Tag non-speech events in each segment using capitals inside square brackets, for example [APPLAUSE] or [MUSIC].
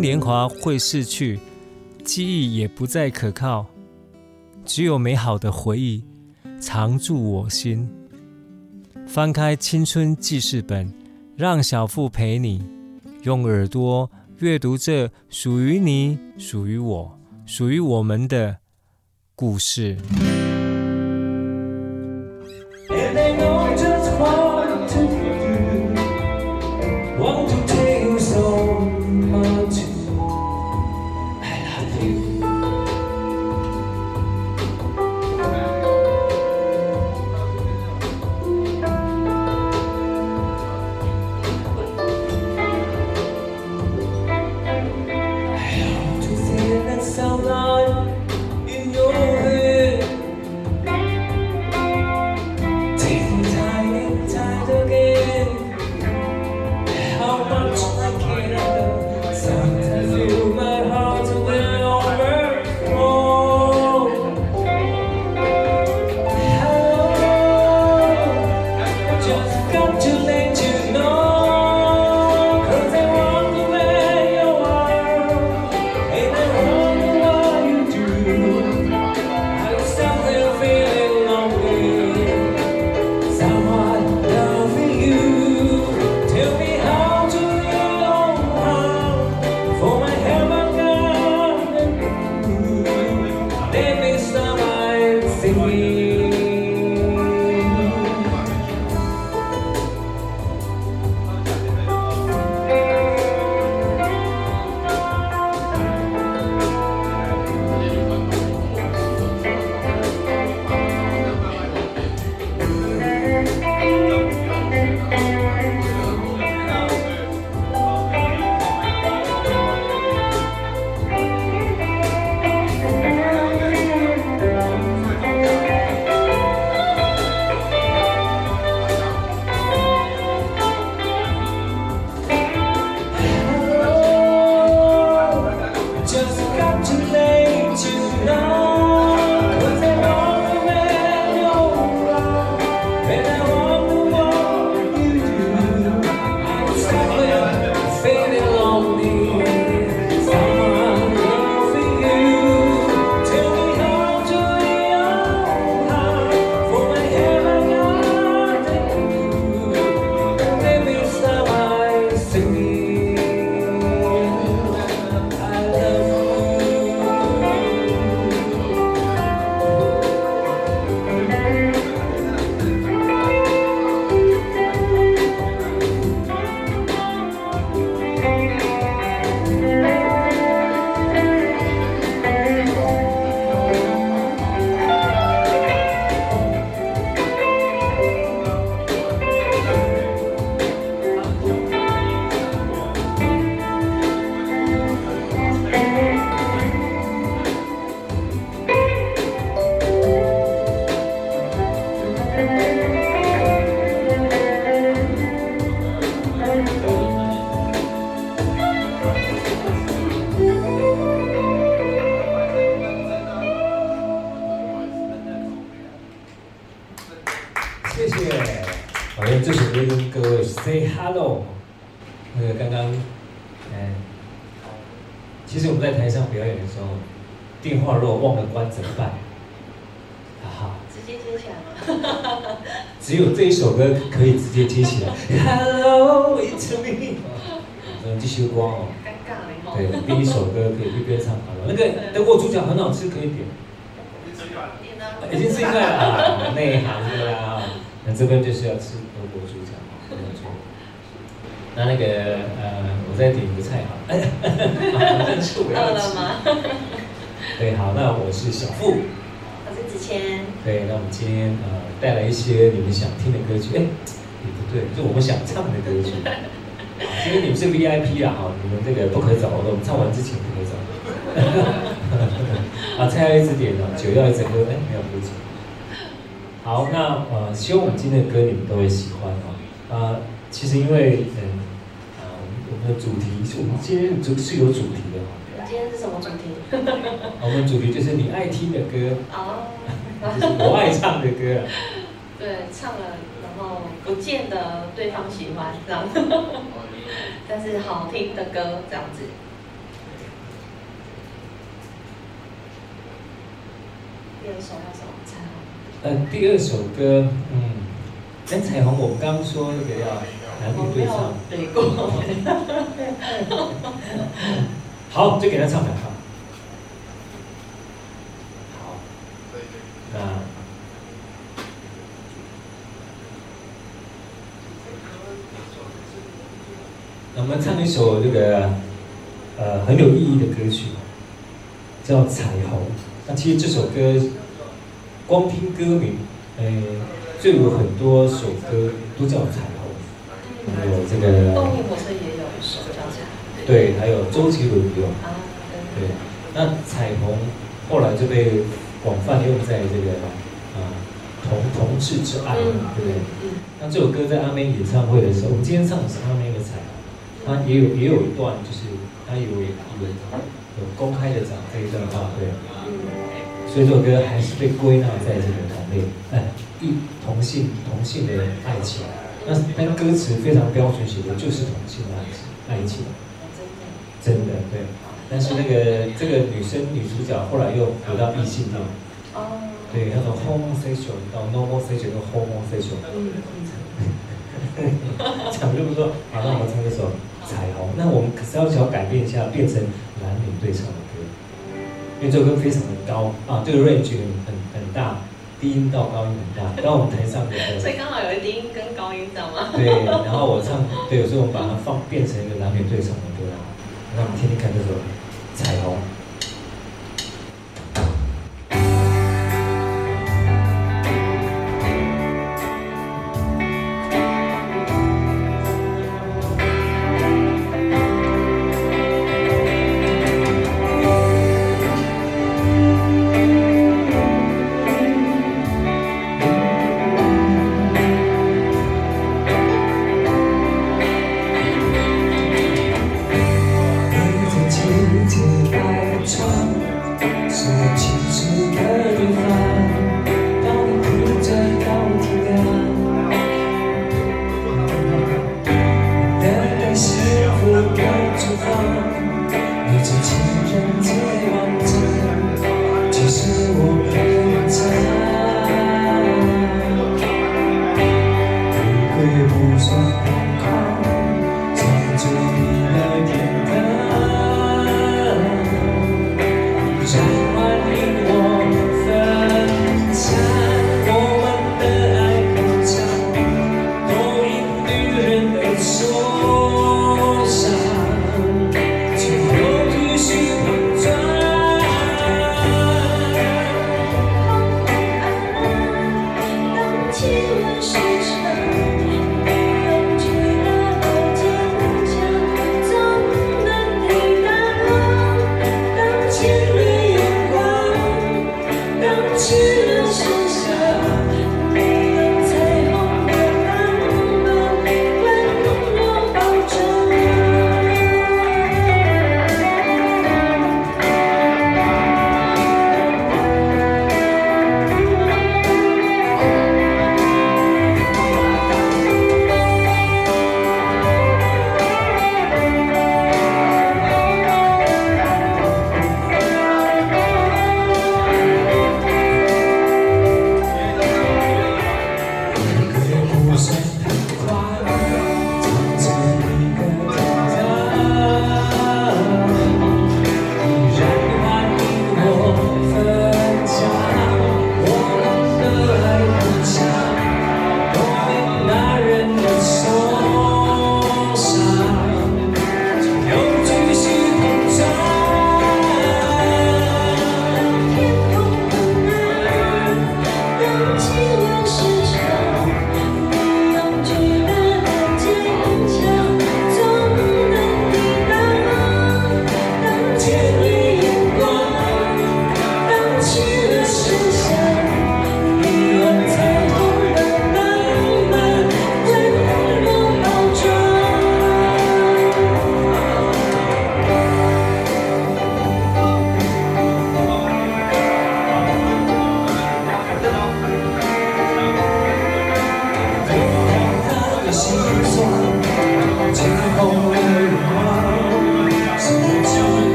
年华会逝去，记忆也不再可靠，只有美好的回忆常驻我心。翻开青春记事本，让小腹陪你用耳朵阅读这属于你、属于我、属于我们的故事。我是小付。我是子谦。对，那我们今天呃。带来一些你们想听的歌曲，哎，也不对，是我们想唱的歌曲。[LAUGHS] 今天你们是 VIP 啊，哈，你们这个不可走，我们唱完之前不可走。[LAUGHS] 啊，菜要一直点啊，酒要一直喝，哎，没有喝酒。好，那呃，希望我们今天的歌你们都会喜欢啊。啊、呃，其实因为嗯，啊、呃，我们的主题，我们今天就是有主题正题。[LAUGHS] 我们主题就是你爱听的歌。哦。我爱唱的歌。[LAUGHS] 对，唱了，然后不见得对方喜欢这样子，但是好听的歌这样子。第二首要什么？彩虹。呃，第二首歌，嗯，跟彩虹，我们刚刚说那个要男女对唱，对过，[LAUGHS] 好，就给他唱两好。们唱一首这个呃很有意义的歌曲，叫《彩虹》。那其实这首歌，光听歌名，呃，就有很多首歌都叫彩虹，还有这个。动力火车也有一首叫彩虹。对，还有周杰伦有。啊，对。那彩虹后来就被广泛用在这个啊同同志之爱，对不对？那这首歌在阿妹演唱会的时候，我们今天唱的是阿妹的彩虹，他也有也有一段，就是他以为以为有公开的讲这一段话，对。所以这首歌还是被归纳在这个同类，[LAUGHS] 哎，一同性同性的爱情。那但歌词非常标准写的，就是同性的爱情，爱情。真的对。但是那个这个女生女主角后来又回到异性恋。哦。对，那种 homosexual 到 normosexual 到 homosexual。嗯嗯。[LAUGHS] 讲这么多，好，那我们唱一首《彩虹》。那我们可是要想改变一下，变成男女对唱的歌。因为这首歌非常的高啊，这个 range 很很大，低音到高音很大。然后我们台上的，[LAUGHS] 所以刚好有低音跟高音，知道吗？[LAUGHS] 对，然后我唱，对，所以我们把它放变成一个男女对唱的歌。那我们听听看这首《彩虹》。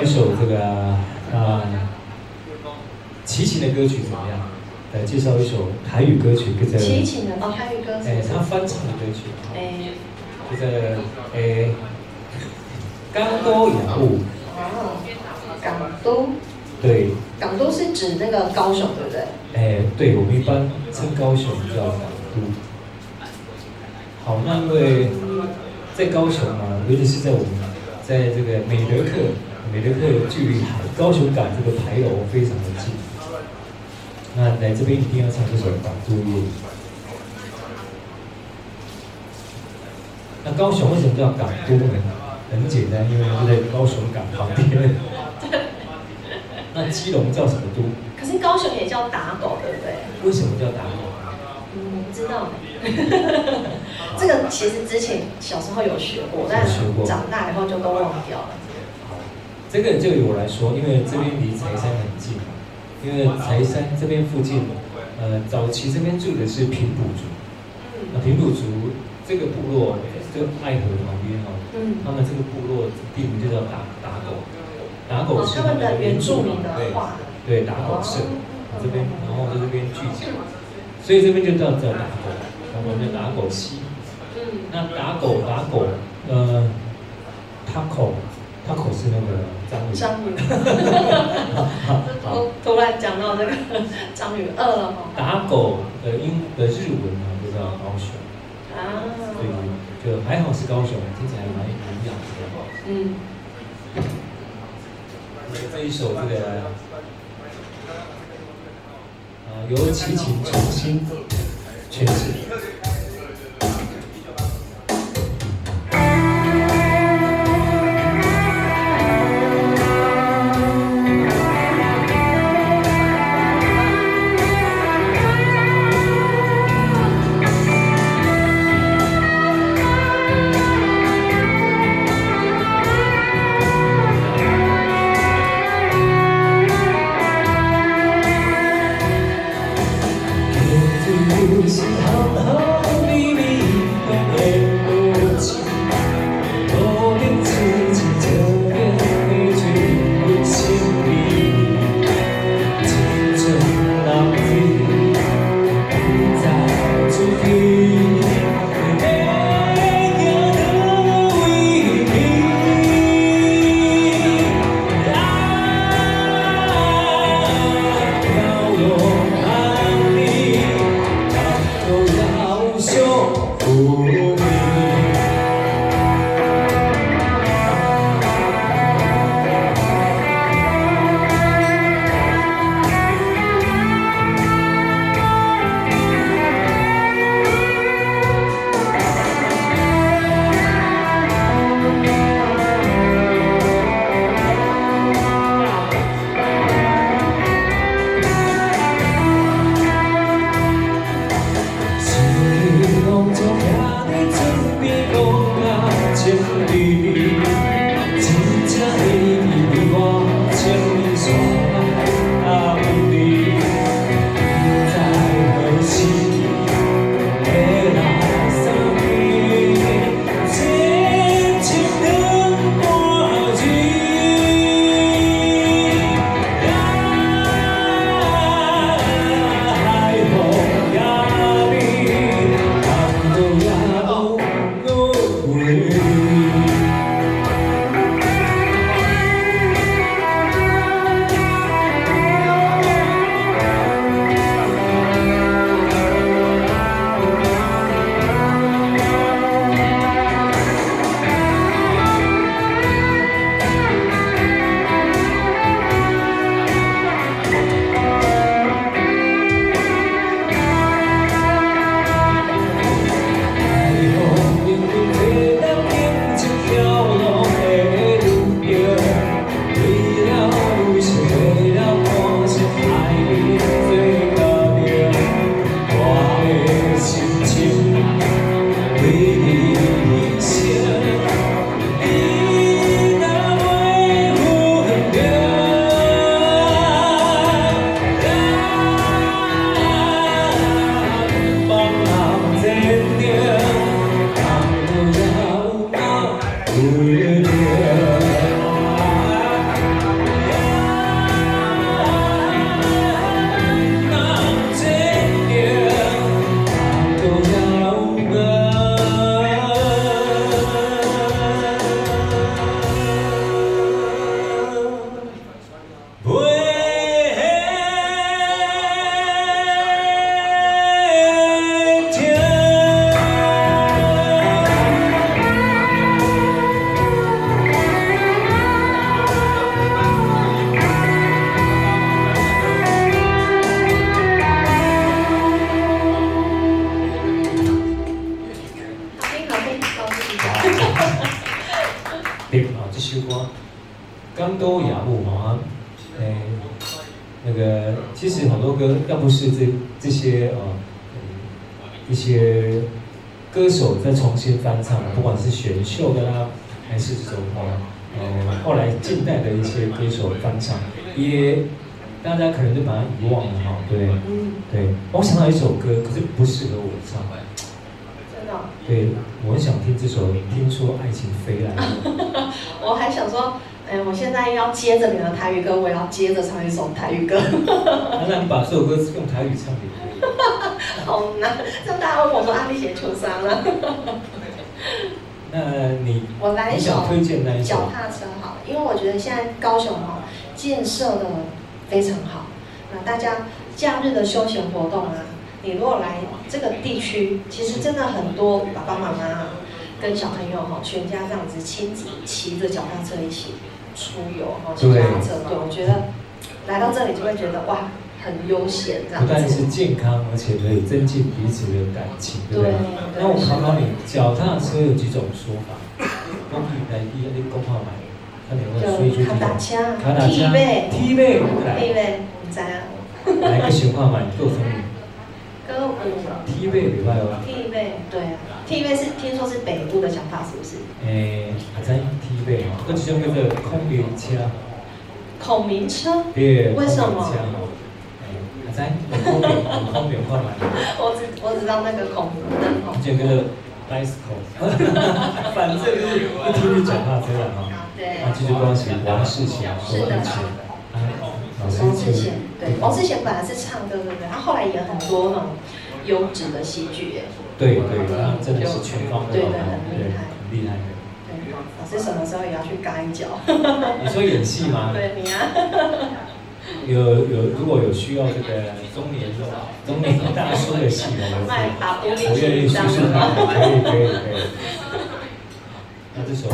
一首这个啊、呃、齐秦的歌曲怎么样？来介绍一首台语歌曲，跟着齐秦的哦，台语歌曲。哎，他翻唱的歌曲。哎。就在哎，港都雅物。哦，港都。对。港都是指那个高雄，对不对？哎，对，我们一般称高雄叫港都。好，那因为在高雄嘛，尤其是在我们，在这个美德客，美德客距离海高雄港这个牌楼非常的近。那来这边一定要唱这首《港都夜》。那高雄为什么叫港都呢？很简单，因为就在高雄港旁边。那基隆叫什么都？可是高雄也叫打狗，对不对？为什么叫打狗？嗯，不知道。这个其实之前小时候有学过，但是长大以后就都忘掉了。这个就由我来说，因为这边离财山很近，因为财山这边附近，呃，早期这边住的是平埔族，那平埔族这个部落就爱河旁边哦，他们这个部落地名就叫打打狗，打狗是他们的原住民。的话，对，打狗社，这边然后在这边聚集，所以这边就叫叫打狗，我们叫打狗溪。那打狗打狗，呃，taco，taco 是那个章鱼。章鱼。[LAUGHS] 好，突然讲到这个 [LAUGHS] 章鱼饿了哈。打狗的英的日文呢，就叫高雄。啊。所以就还好是高雄，听起来蛮营养的。嗯。这一首这个，啊，由齐秦重新诠释。不是这这些呃一些歌手在重新翻唱，不管是选秀的啦，还是这种呃后来近代的一些歌手翻唱，也大家可能就把它遗忘了哈，对，对。我想到一首歌，可是不适合我唱。真的？对，我很想听这首《听说爱情飞来了》。[LAUGHS] 我还想说。哎，我现在要接着你的台语歌，我也要接着唱一首台语歌。[LAUGHS] 那你把这首歌用台语唱给我。好难，这大家问我说阿丽写秋山了。那你我来一首推荐那一首脚踏车好，因为我觉得现在高雄哦建设的非常好，那大家假日的休闲活动啊，你如果来这个地区，其实真的很多爸爸妈妈跟小朋友哈，全家这样子亲子骑着脚踏车一起。出游哈，骑脚踏车，对，我觉得来到这里就会觉得哇，很悠闲这样子。不但是健康，而且可以增进彼此的感情，对不对？那我考考你，脚踏车有几种说法？公平来第一，你公话买，看你会说一说几种？卡达车、T 背、T 背、T 背，唔知啊。来个情况嘛，你够聪明。[LAUGHS] 歌舞。T 背明白吗？T 背，对啊。T 背是听说是北部的想法，是不是？诶，还在 T 背哦，那其中叫做孔明车。孔明车？对。为什么？诶，还在孔明，孔明。[LAUGHS] 我只我只知道那个孔明灯哦。就那个 bicycle，[LAUGHS] 反正就是一听就脚踏车了哈。对。那继续恭喜王世贤，是的。王世贤，对，王世贤本来是唱歌，对不对？他后来演很多那种优质的戏剧，耶。对对，他真的是全方位，对对，很厉害，很厉害的。对，老师什么时候也要去干一脚？[LAUGHS] 你说演戏吗？[LAUGHS] 对，你啊。有有，如果有需要这个中年中年大叔的戏，我 [LAUGHS] 我愿意试试看，可以可以可以。那这首。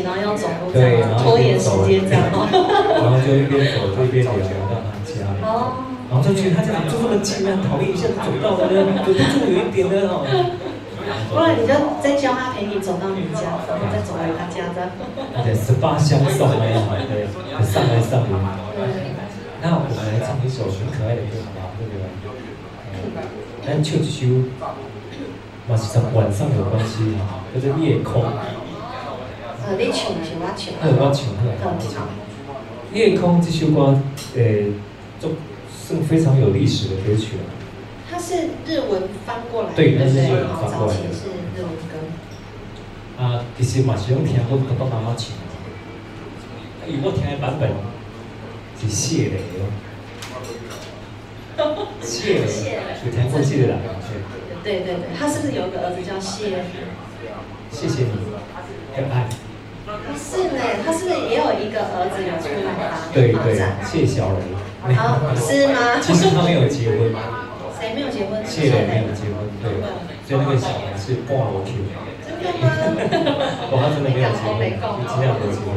然后要走路。对，然后拖延时间这样。然后就一边走就一边聊聊到他家。哦。然后就觉得她这样就这么近啊，讨厌一下走到的呢，就住有一点的哦。不然你就再叫他陪你走到你家，然后再走回他家的。对，十八相送哎，对，上来上来。那我们来唱一首很可爱的歌，好不好？这个，咱唱一首，嘛是跟晚上有关系，叫做《夜空》。呃，你唱是我唱。呃，我唱，我唱。夜空这首歌，呃，就，是非常有历史的歌曲了。它是日文翻过来的，对，它是日文翻过来的。是日文歌。啊，其实嘛是用听我爸爸妈妈唱。因为我听的版本是谢雷哦。谢雷。有听过谢雷啦？对对对，他是不是有个儿子叫谢？谢谢你，可爱。是呢，他是不是也有一个儿子有出来吧？对对，谢小雷。哦，是吗？其实他没有结婚。谁没有结婚？谢磊没有结婚，对，所以那个小孩是抱过去的。真的吗？[LAUGHS] 我他真的没有结婚，尽量没有结婚。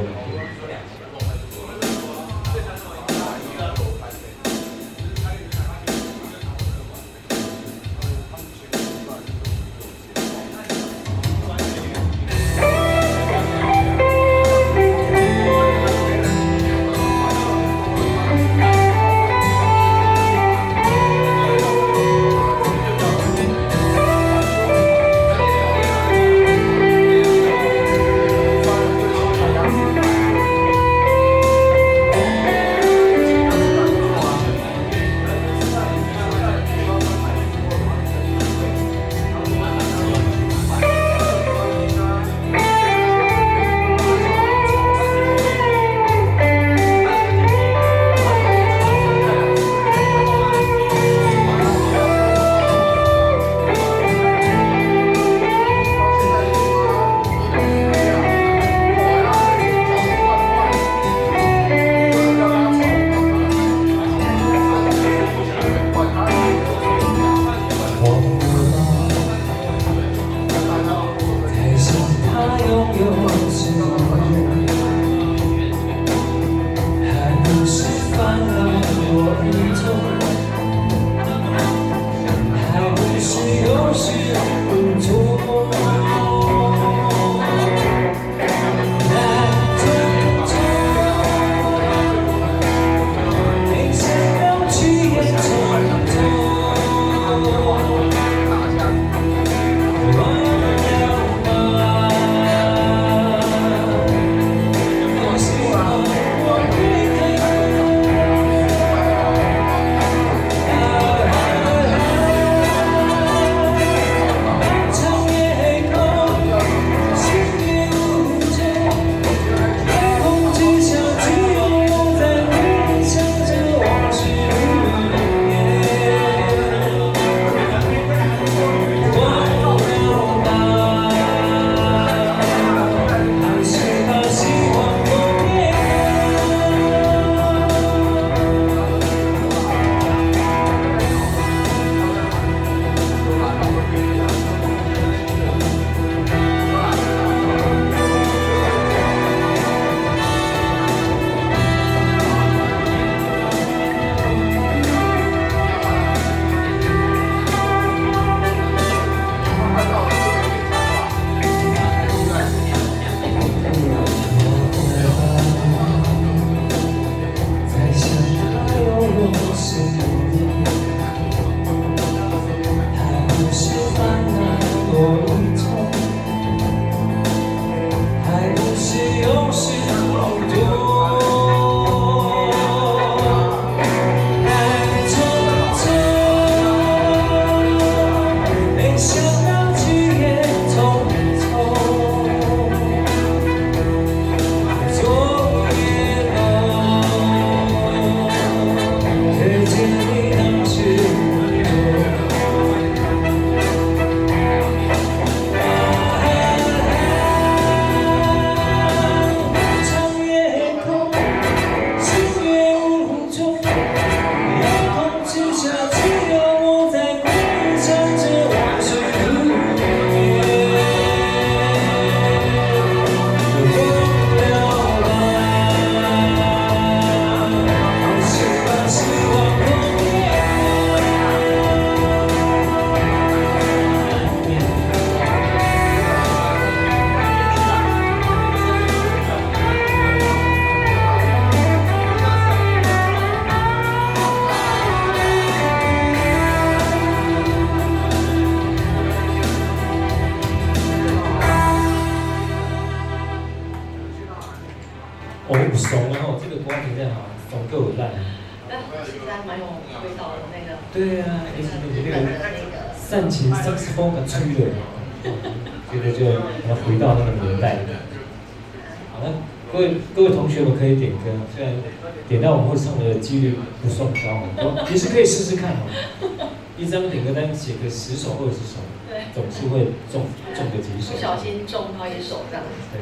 其实可以试试看哦，[LAUGHS] 一张点歌单写个十首二十首，对，总是会中中个几首，不小心中到一首这样。对。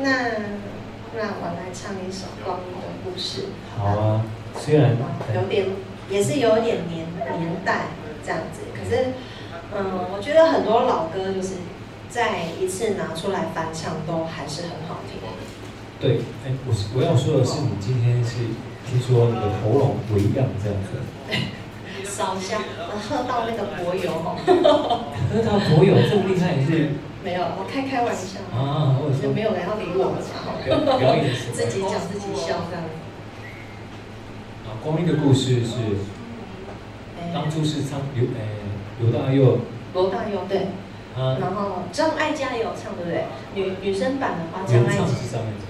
那那我来唱一首《光阴的故事》。好啊，虽然有点也是有点年年代这样子，可是嗯，我觉得很多老歌就是再一次拿出来翻唱都还是很好听。对，哎，我我要说的是，你今天是。听说你的喉咙微恙这样子，[LAUGHS] 烧香，喝到那个柏油哦，[LAUGHS] 喝到柏油这么厉害也是？没有，我开开玩笑啊，我说没有人要理我，表演 [LAUGHS] 自己讲自己笑这样。啊，光阴的故事是，当初是唱刘诶刘大佑，罗大佑对，然后张艾嘉也有唱对不对？女女生版的话，张艾嘉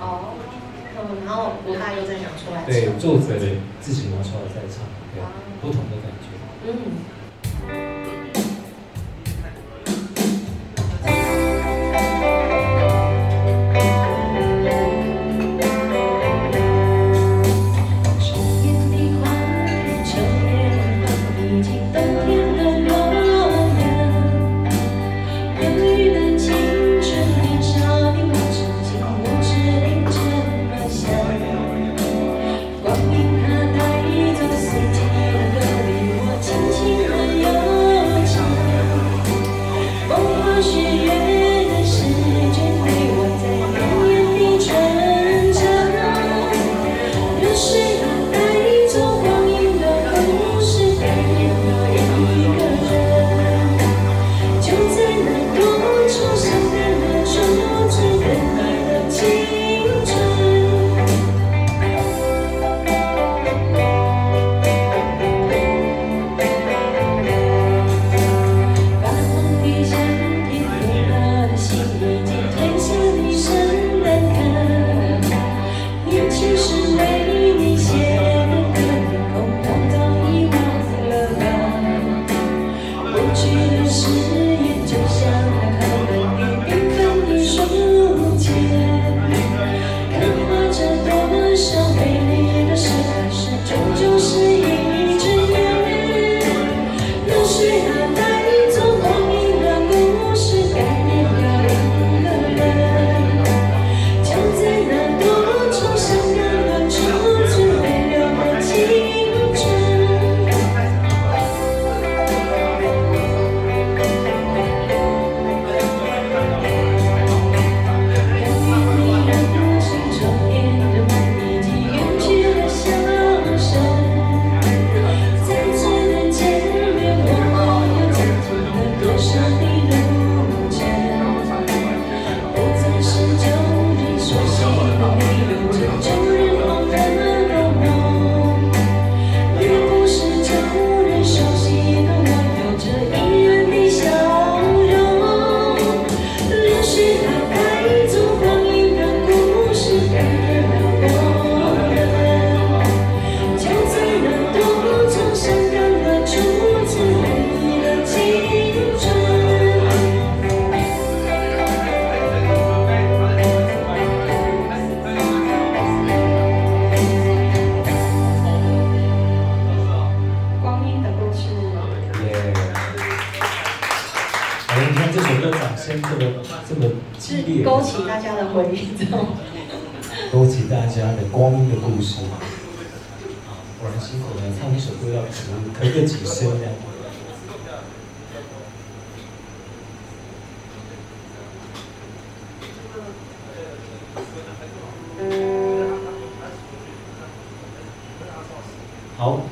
哦。然后罗大佑再拿出来，对，作者自己拿出来再唱，对，不同的感觉。嗯。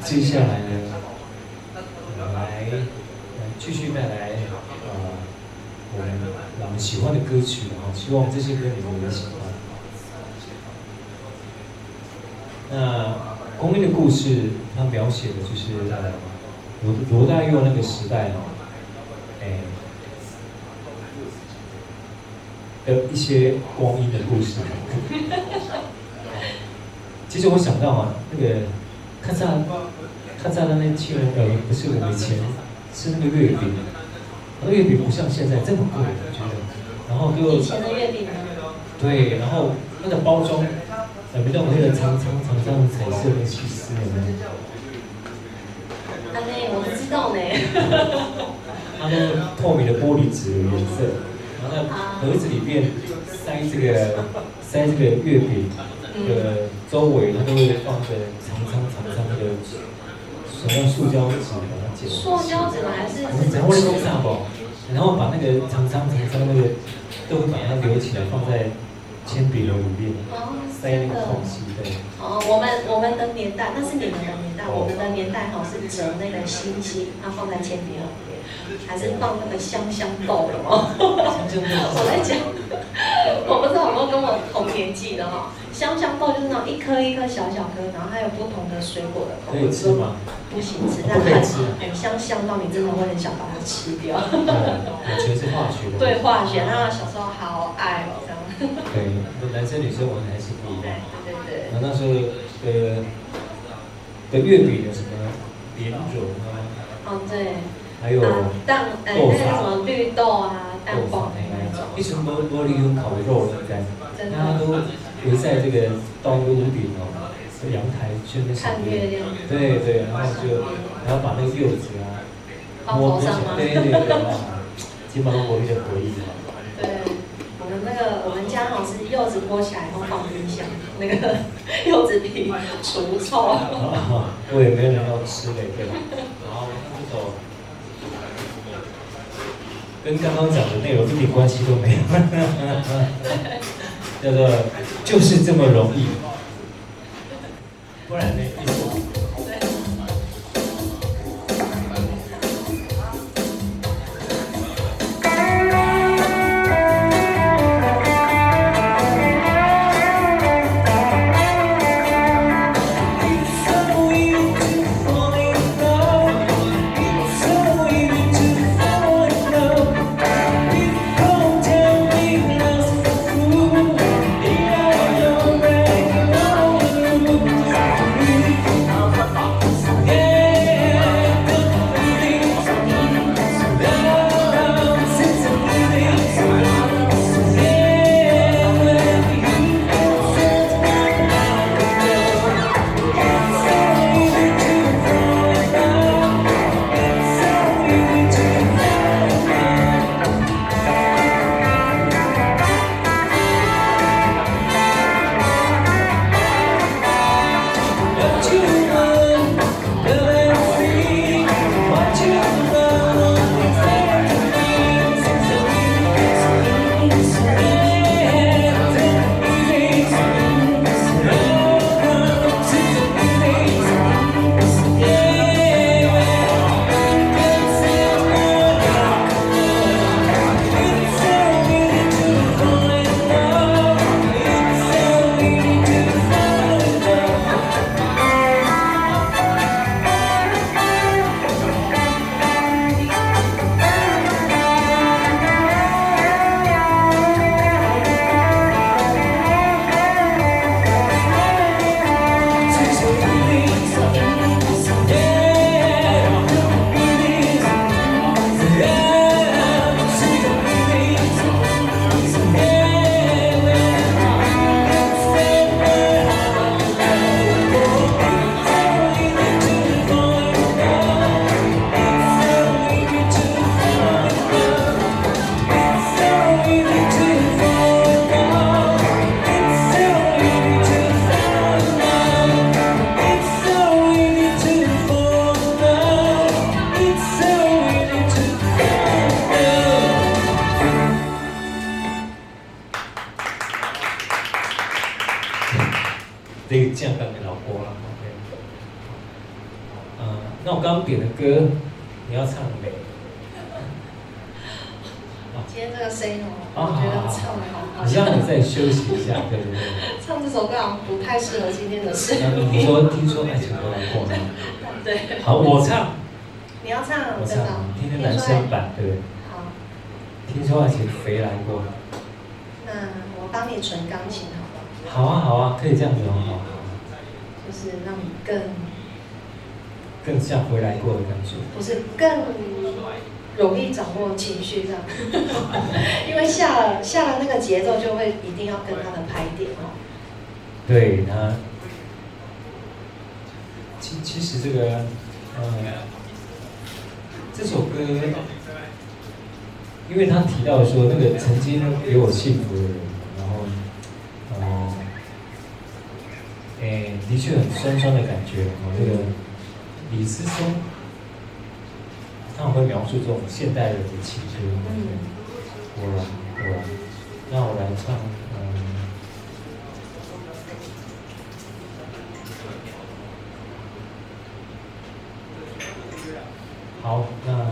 接下来呢，来来继续带来呃我们我们喜欢的歌曲啊，希望这些歌你们也喜欢。那光阴的故事，它描写的就是罗罗大佑那个时代哦，哎的一些光阴的故事。其实我想到啊，那个。看上看在那那天呃，不是我们以前吃那个月饼，那个月饼不像现在这么贵，我觉得。然后就以前的月饼？对，然后那个包装，呃，比较那个长长长长彩色的起司有没有？啊，那我不知道呢。它那个透明的玻璃纸的颜色，然后盒子里面塞这个塞这个月饼的周围，它都会放着。什么塑胶纸把它剪？塑胶纸还是？然后会弄啥不？然后把那个长长长长那个，都会把它留起来，放在铅笔的里面，塞那个空隙。对。哦，我们我们的年代，那是你们的年代，我们的年代哈是折那个星星，它放在铅笔盒里面，还是放那个香香豆了吗？[LAUGHS] 我在讲，我不知道有没有跟我同年纪的哈。香香豆就是那种一颗一颗小小颗，然后还有不同的水果的口味。可以吃吗？不行吃，但很很香香到你真的会很想把它吃掉。对，全是化学的。对，化学，那小时候好爱哦，这样。对，男生女生玩的还是不一样。对对对。那那时候的的月饼的什么莲蓉啊？哦，对。还有蛋，哎，那个什么绿豆啊，蛋黄那一种。一层玻玻璃用烤肉应该，大家都。围在这个到屋顶哦，阳台去那看月亮。对对，然后就然后把那个柚子啊，摸上吗？对对对，基本上我有点回忆。对，我们那个我们家好像是柚子剥起来然后放冰箱，那个 [LAUGHS] 柚子皮除臭。我也没有人要吃嘞，对吧？[LAUGHS] 然后这首跟刚刚讲的内容一点关系都没有。[LAUGHS] 叫做就是这么容易，不然呢？像回来过的感觉。不是更。容易掌握情绪这样，[LAUGHS] 因为下了下了那个节奏，就会一定要跟他的拍点哦。对，他其其实这个，呃，这首歌，因为他提到说那个曾经给我幸福的人，然后，哦、呃，哎，的确很酸酸的感觉哦，那个李思松。他很会描述这种现代人的气质。嗯，我来，我来，那我来唱，嗯，好，那。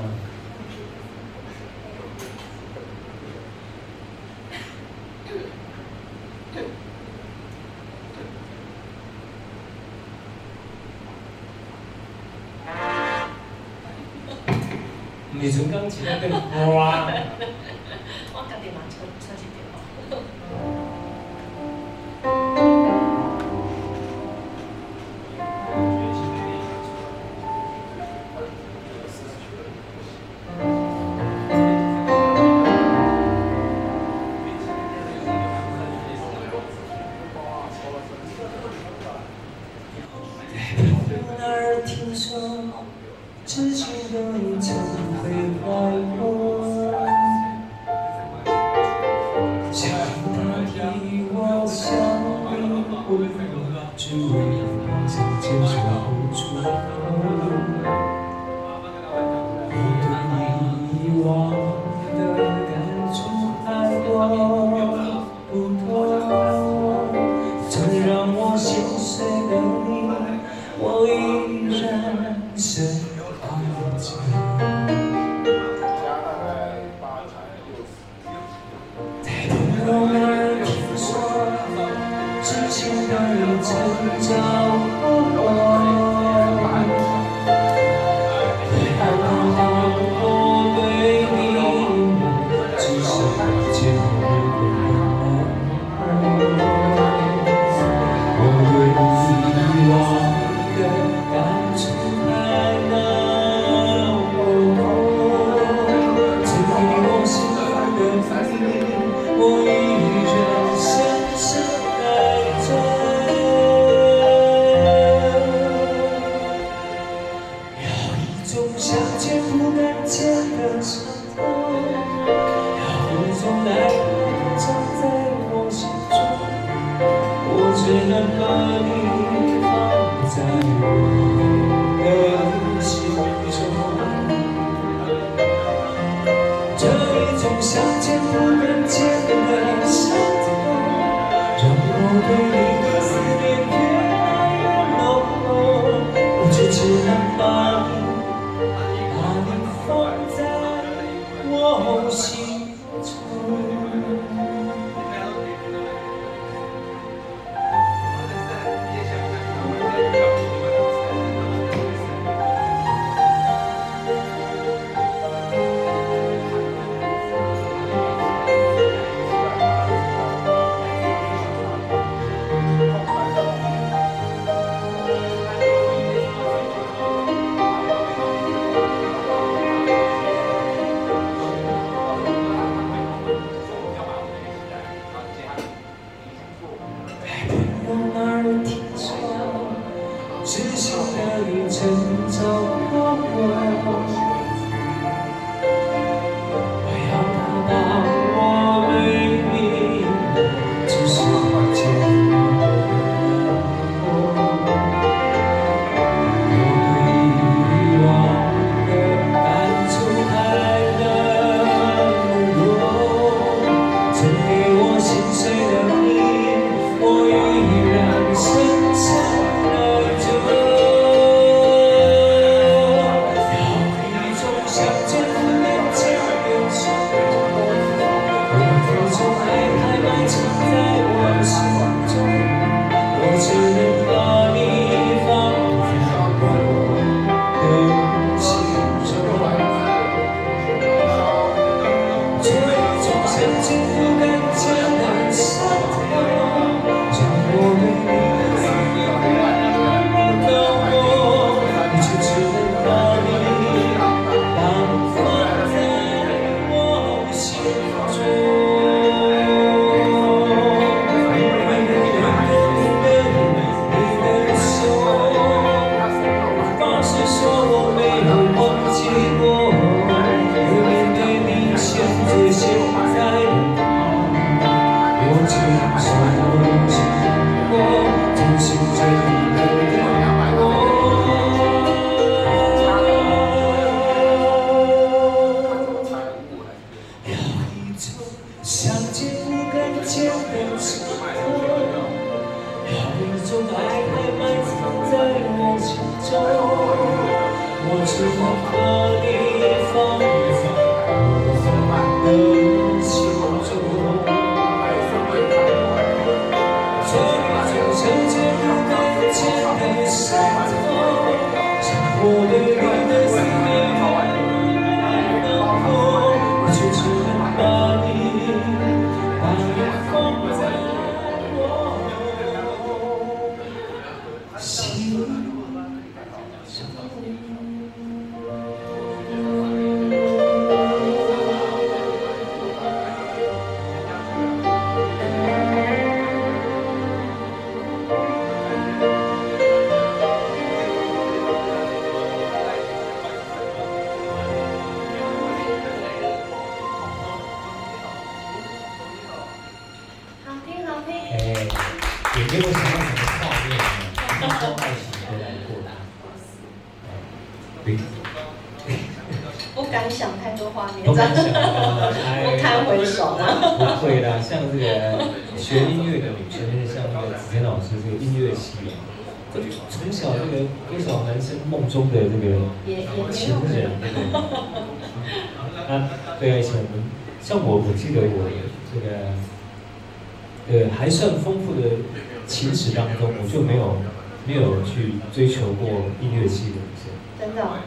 你从钢琴 [LAUGHS]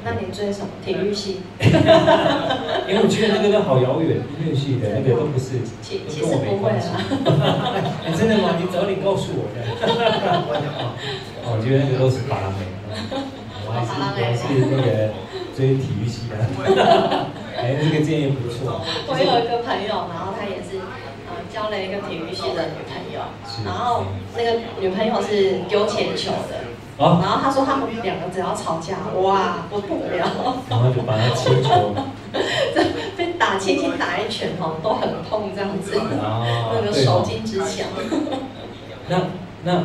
那你追什么？体育系！[LAUGHS] 因为我觉得那个都好遥远，音乐系的那个都不是，其其实不会啊。[LAUGHS] 真的吗？你早点告诉我。[LAUGHS] 我觉得那个都是巴拉美。我还是我是那个追体育系的。哎，这个建议不错。我有一个朋友，然后他也是呃交了一个体育系的女朋友，然后那个女朋友是丢铅球的。然后他说他们两个只要吵架，哇，不得了。然后就把他切球，[LAUGHS] 被打轻轻打一拳哦，都很痛这样子。哦、[LAUGHS] 那个手筋之强。那那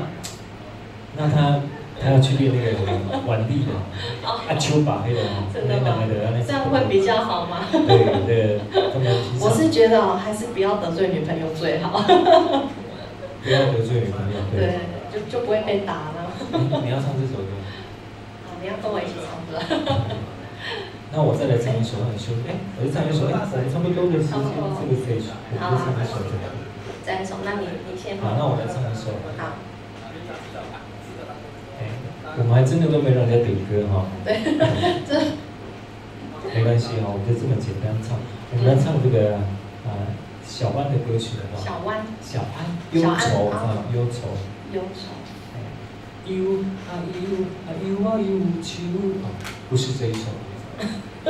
那他他要去练那个腕力的，啊球把黑的，真的吗？这样会比较好吗？对对，我是觉得还是不要得罪女朋友最好。不要得罪女朋友，对，对就就不会被打了。你要唱这首歌？你要跟我一起唱歌。那我再来唱一首很羞，哎，我就唱一首，哎，我们差不多的时间，这个可以，我就唱一首这个。再一首，那你你先。好，那我来唱一首。好。哎，我们还真的都没让人家点歌哈。对，这。没关系哈，我们就这么简单唱。我们来唱这个啊，小弯的歌曲的话。小弯。小安。忧愁啊，忧愁。忧愁。忧啊忧啊忧啊忧愁，不是这一首。[LAUGHS]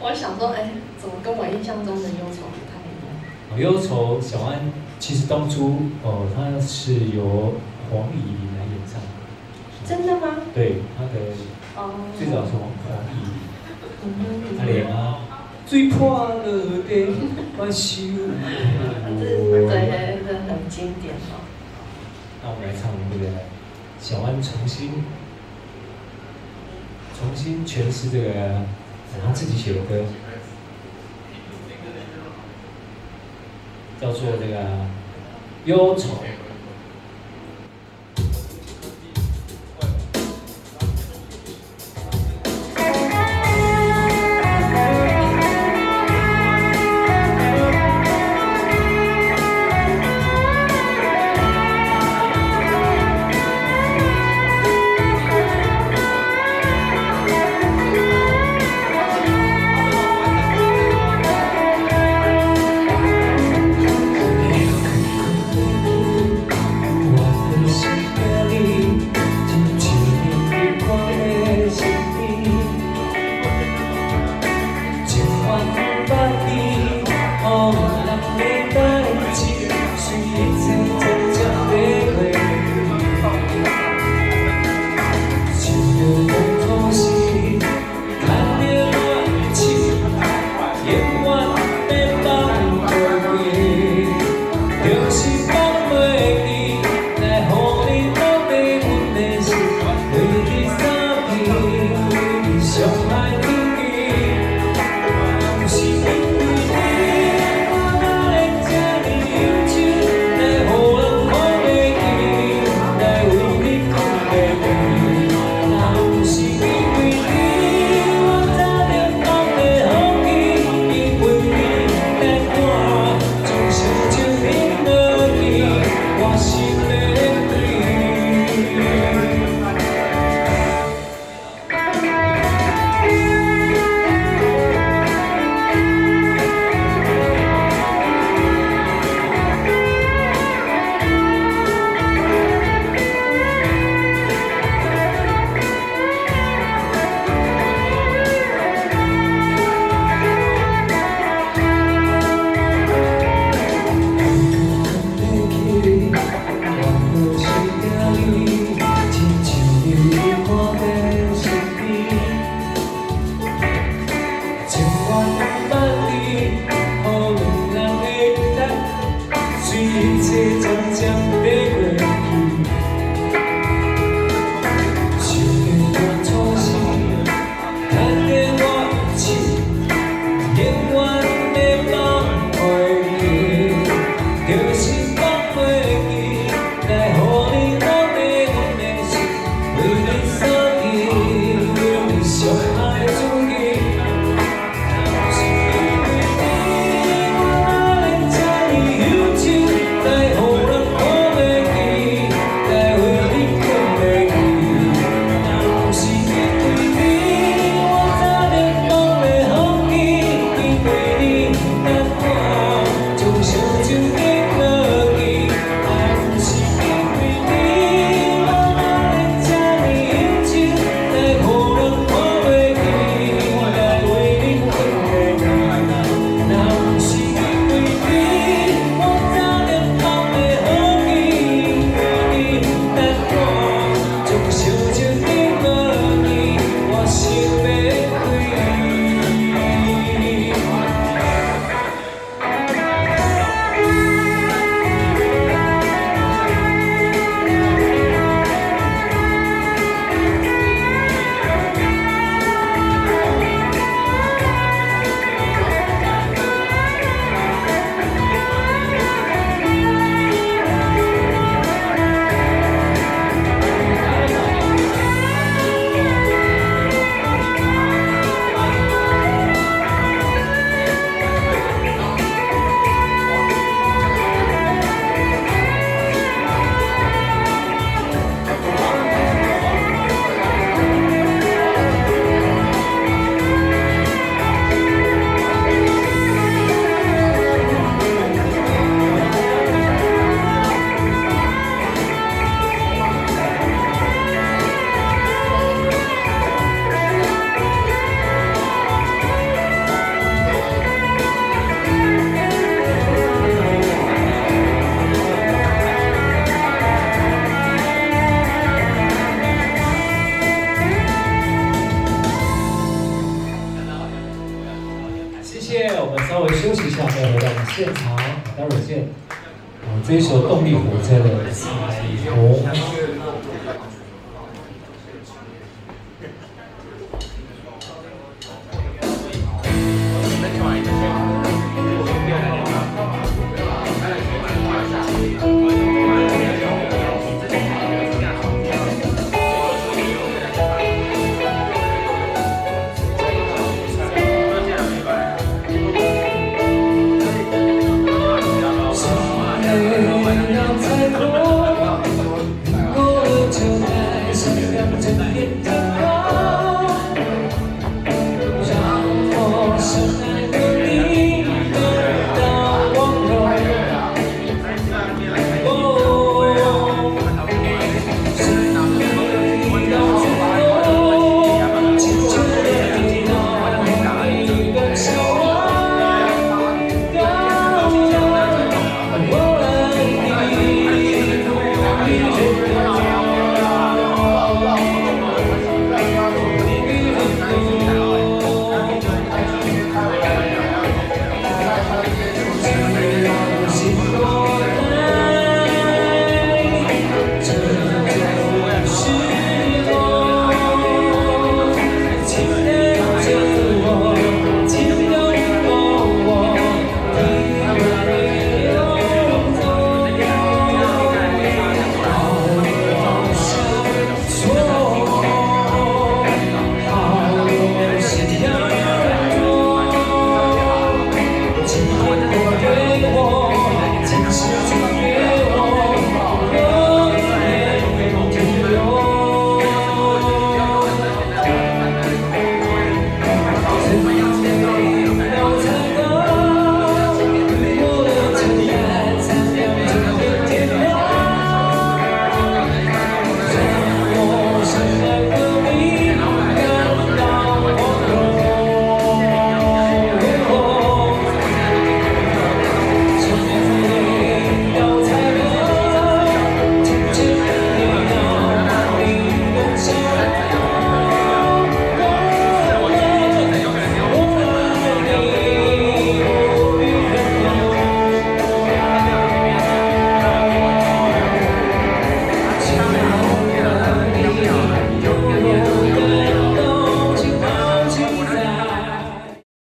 我想说，哎，怎么跟我印象中的忧愁不太一样？忧愁，小安其实当初哦，他是由黄丽玲来。真的吗？对，他的哦，最早是黄黄丽玲。他连啊，最破了的关系。对，这很经典哦。那我们来唱这个小安重新重新诠释这个他自己写的歌，叫做这个忧愁。